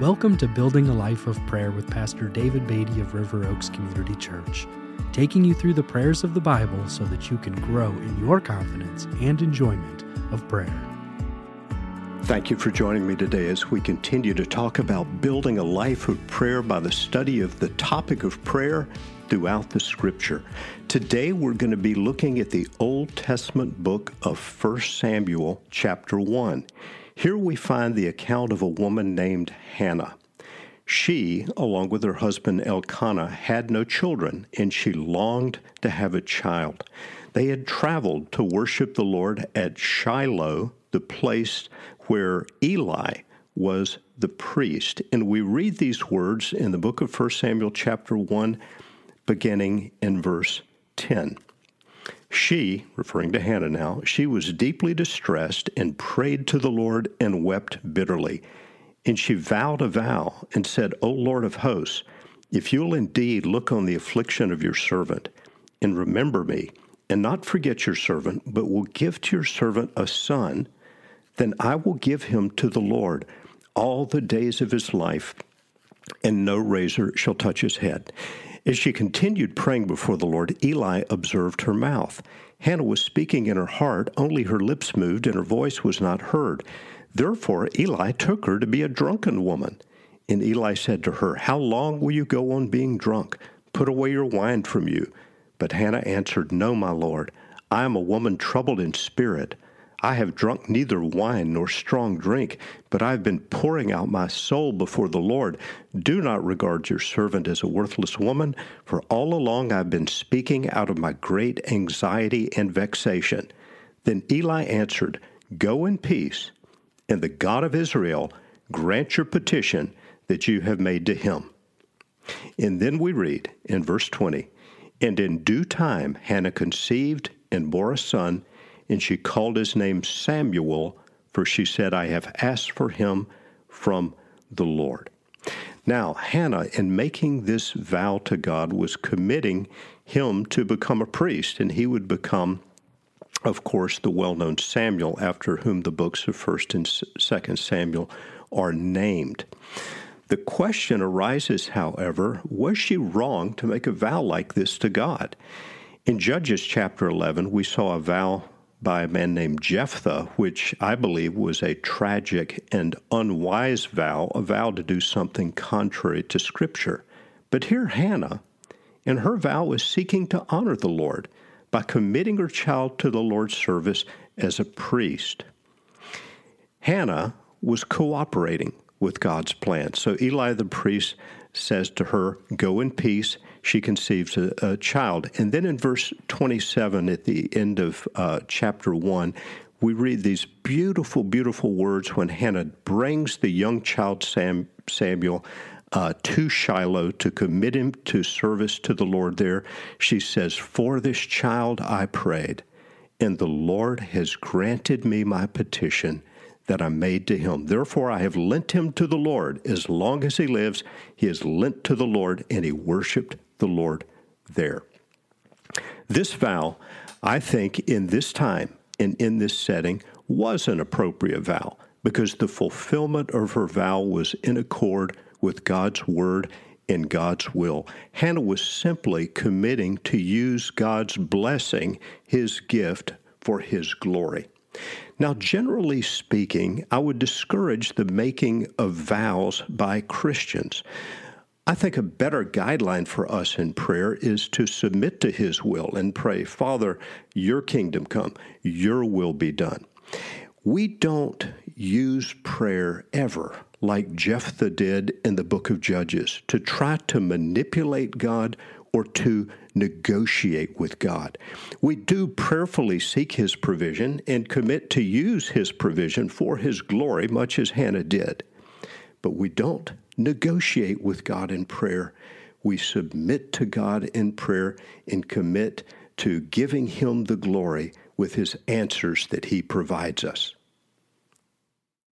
Welcome to Building a Life of Prayer with Pastor David Beatty of River Oaks Community Church, taking you through the prayers of the Bible so that you can grow in your confidence and enjoyment of prayer. Thank you for joining me today as we continue to talk about building a life of prayer by the study of the topic of prayer throughout the scripture. Today we're going to be looking at the Old Testament book of 1 Samuel, chapter 1. Here we find the account of a woman named Hannah. She, along with her husband Elkanah, had no children, and she longed to have a child. They had traveled to worship the Lord at Shiloh, the place where Eli was the priest. And we read these words in the book of 1 Samuel, chapter 1, beginning in verse 10. She, referring to Hannah now, she was deeply distressed and prayed to the Lord and wept bitterly. And she vowed a vow and said, O Lord of hosts, if you'll indeed look on the affliction of your servant and remember me, and not forget your servant, but will give to your servant a son, then I will give him to the Lord all the days of his life, and no razor shall touch his head. As she continued praying before the Lord, Eli observed her mouth. Hannah was speaking in her heart, only her lips moved and her voice was not heard. Therefore Eli took her to be a drunken woman. And Eli said to her, How long will you go on being drunk? Put away your wine from you. But Hannah answered, No, my lord. I am a woman troubled in spirit. I have drunk neither wine nor strong drink, but I have been pouring out my soul before the Lord. Do not regard your servant as a worthless woman, for all along I have been speaking out of my great anxiety and vexation. Then Eli answered, Go in peace, and the God of Israel grant your petition that you have made to him. And then we read in verse 20, And in due time Hannah conceived and bore a son and she called his name Samuel, for she said, I have asked for him from the Lord. Now, Hannah, in making this vow to God, was committing him to become a priest, and he would become, of course, the well known Samuel, after whom the books of 1st and 2nd Samuel are named. The question arises, however, was she wrong to make a vow like this to God? In Judges chapter 11, we saw a vow by a man named Jephthah, which I believe was a tragic and unwise vow, a vow to do something contrary to Scripture. But here Hannah, in her vow, is seeking to honor the Lord by committing her child to the Lord's service as a priest. Hannah was cooperating with God's plan. So Eli the priest says to her, Go in peace. She conceives a, a child. And then in verse 27 at the end of uh, chapter 1, we read these beautiful, beautiful words when Hannah brings the young child Sam, Samuel uh, to Shiloh to commit him to service to the Lord there. She says, For this child I prayed, and the Lord has granted me my petition that I made to him. Therefore, I have lent him to the Lord. As long as he lives, he is lent to the Lord, and he worshiped the Lord there. This vow, I think, in this time and in this setting, was an appropriate vow because the fulfillment of her vow was in accord with God's word and God's will. Hannah was simply committing to use God's blessing, his gift, for his glory. Now, generally speaking, I would discourage the making of vows by Christians. I think a better guideline for us in prayer is to submit to His will and pray, Father, your kingdom come, your will be done. We don't use prayer ever like Jephthah did in the book of Judges to try to manipulate God or to negotiate with God. We do prayerfully seek His provision and commit to use His provision for His glory, much as Hannah did. But we don't negotiate with God in prayer. We submit to God in prayer and commit to giving Him the glory with His answers that He provides us.